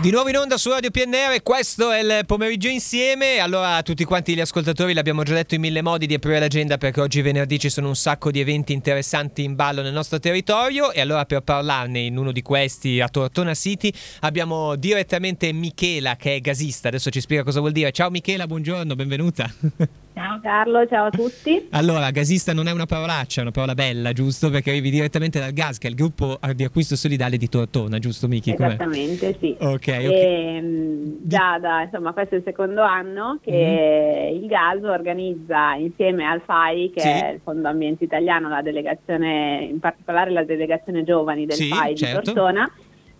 Di nuovo in onda su Radio PNR, questo è il pomeriggio insieme. Allora, tutti quanti gli ascoltatori l'abbiamo già detto in mille modi di aprire l'agenda perché oggi venerdì ci sono un sacco di eventi interessanti in ballo nel nostro territorio. E allora, per parlarne in uno di questi a Tortona City, abbiamo direttamente Michela che è gasista. Adesso ci spiega cosa vuol dire. Ciao Michela, buongiorno, benvenuta. Ciao Carlo, ciao a tutti. Allora, gasista non è una parolaccia, è una parola bella, giusto? Perché arrivi direttamente dal Gas, che è il gruppo di acquisto solidale di Tortona, giusto Michi? Esattamente, sì. Ok. E, ehm, già da, insomma, questo è il secondo anno che mm. il Gas organizza insieme al FAI, che sì. è il Fondo Ambiente Italiano, la delegazione, in particolare la delegazione giovani del sì, FAI certo. di Tortona,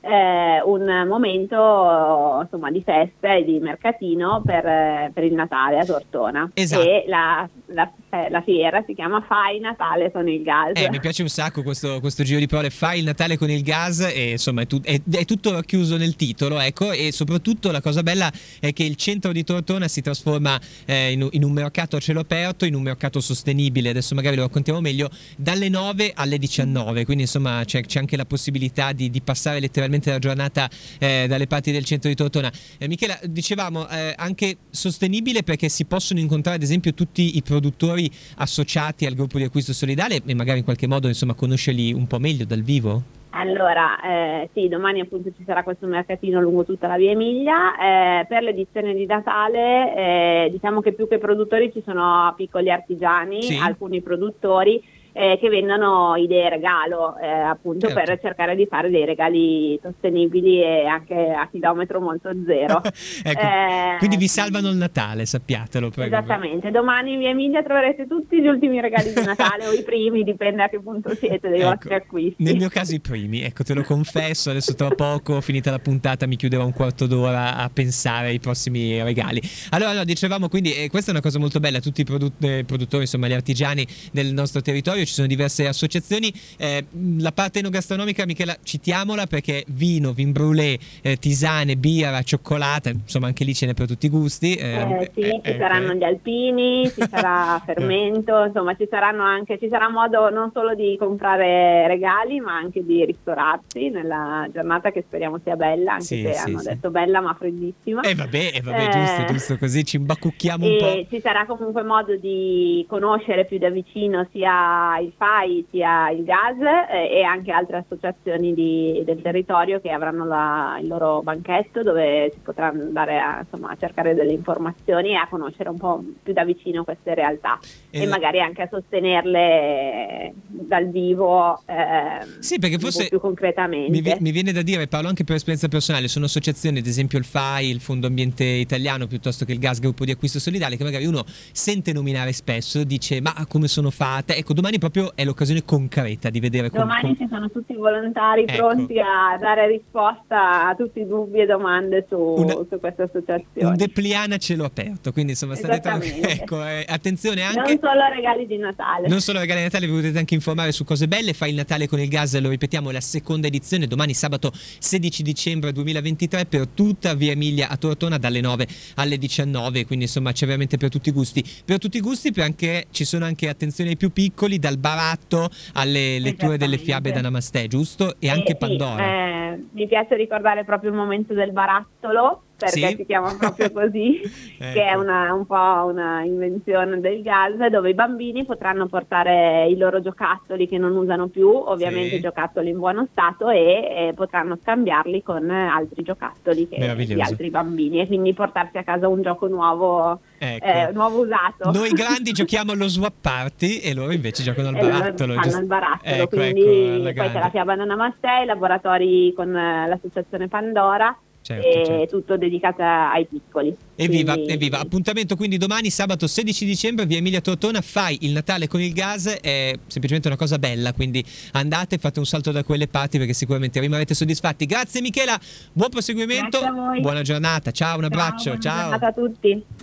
eh, un momento insomma, di festa e di mercatino per, per il Natale a Tortona. Esatto. E la, la, eh, la, fiera si chiama Fai Natale con il gas. Eh, mi piace un sacco questo, questo, giro di parole, Fai il Natale con il gas e insomma è, tu, è, è, tutto racchiuso nel titolo, ecco, e soprattutto la cosa bella è che il centro di Tortona si trasforma eh, in, in, un mercato a cielo aperto, in un mercato sostenibile, adesso magari lo raccontiamo meglio, dalle 9 alle 19, quindi insomma c'è, c'è anche la possibilità di, di passare letteralmente la giornata eh, dalle parti del centro di Tortona. Eh, Michela, dicevamo anche sostenibile perché si possono incontrare ad esempio tutti i produttori associati al gruppo di acquisto solidale e magari in qualche modo insomma conoscerli un po' meglio dal vivo? Allora, eh, sì, domani appunto ci sarà questo mercatino lungo tutta la via Emilia. Eh, per l'edizione di Natale eh, diciamo che più che produttori ci sono piccoli artigiani, sì. alcuni produttori eh, che vendono idee regalo eh, appunto certo. per cercare di fare dei regali sostenibili e anche a chilometro molto zero. ecco, eh, quindi vi salvano il Natale, sappiatelo. Prego. Esattamente, domani in via Emilia troverete tutti gli ultimi regali di Natale o i primi, dipende a che punto siete dei ecco, vostri acquisti. Nel mio caso i primi, ecco te lo confesso, adesso tra poco, finita la puntata, mi chiuderò un quarto d'ora a pensare ai prossimi regali. Allora, no, dicevamo quindi, eh, questa è una cosa molto bella, tutti i produ- eh, produttori, insomma gli artigiani del nostro territorio ci sono diverse associazioni. Eh, la parte enogastronomica, Michela, citiamola perché vino, vin brûlé, eh, tisane, birra, cioccolata, insomma anche lì ce n'è per tutti i gusti. Eh, eh sì, ci eh, saranno gli alpini, ci sarà fermento, insomma ci saranno anche, ci sarà modo non solo di comprare regali ma anche di ristorarsi nella giornata che speriamo sia bella, anche sì, se sì, hanno sì. detto bella ma freddissima. E eh, vabbè, eh, vabbè giusto, giusto, così ci imbacucchiamo un po'. Ci sarà comunque modo di conoscere più da vicino sia il FAI sia il gas eh, e anche altre associazioni di, del territorio che avranno la, il loro banchetto dove si potrà andare a, insomma, a, cercare delle informazioni e a conoscere un po' più da vicino queste realtà e, e magari anche a sostenerle dal vivo eh, sì, perché forse più concretamente. Mi, mi, viene da dire, parlo anche per esperienza personale, sono associazioni, ad esempio il FAI, il Fondo Ambiente Italiano, piuttosto che il Gas Gruppo di Acquisto Solidale, che magari uno sente nominare spesso, dice ma come sono fatte? Ecco, domani proprio è l'occasione concreta di vedere come... Domani ci sono tutti i volontari ecco. pronti a dare risposta a tutti i dubbi e domande su, Una, su questa associazione. Un depliana cielo aperto, quindi insomma state tranquilli. Ecco, eh, attenzione anche... Non solo regali di Natale. Non solo regali di Natale, vi potete anche informare su cose belle. Fai il Natale con il gas, lo ripetiamo, la seconda edizione domani sabato 16 dicembre 2023 per tutta Via Emilia a Tortona dalle 9 alle 19, quindi insomma c'è veramente per tutti i gusti. Per tutti i gusti perché ci sono anche attenzione ai più piccoli dal baratto alle letture delle fiabe da Namaste, giusto? E anche eh, Pandora. Sì, eh, mi piace ricordare proprio il momento del barattolo perché sì? si chiama proprio così, ecco. che è una, un po' una invenzione del gas, dove i bambini potranno portare i loro giocattoli che non usano più, ovviamente sì. giocattoli in buono stato, e, e potranno scambiarli con altri giocattoli che, di altri bambini e quindi portarsi a casa un gioco nuovo, ecco. eh, nuovo usato. Noi grandi giochiamo allo swap party e loro invece giocano al barattolo. Fanno giusto? il barattolo, ecco, quindi ecco, poi c'è la fiaba Namaste, i laboratori con l'associazione Pandora certo, e certo. tutto dedicato ai piccoli. Evviva, quindi... evviva. Appuntamento quindi domani, sabato 16 dicembre, via Emilia Tortona, fai il Natale con il gas, è semplicemente una cosa bella, quindi andate, fate un salto da quelle parti perché sicuramente rimarrete soddisfatti. Grazie Michela, buon proseguimento, buona giornata, ciao, un abbraccio, ciao. Buona giornata a tutti.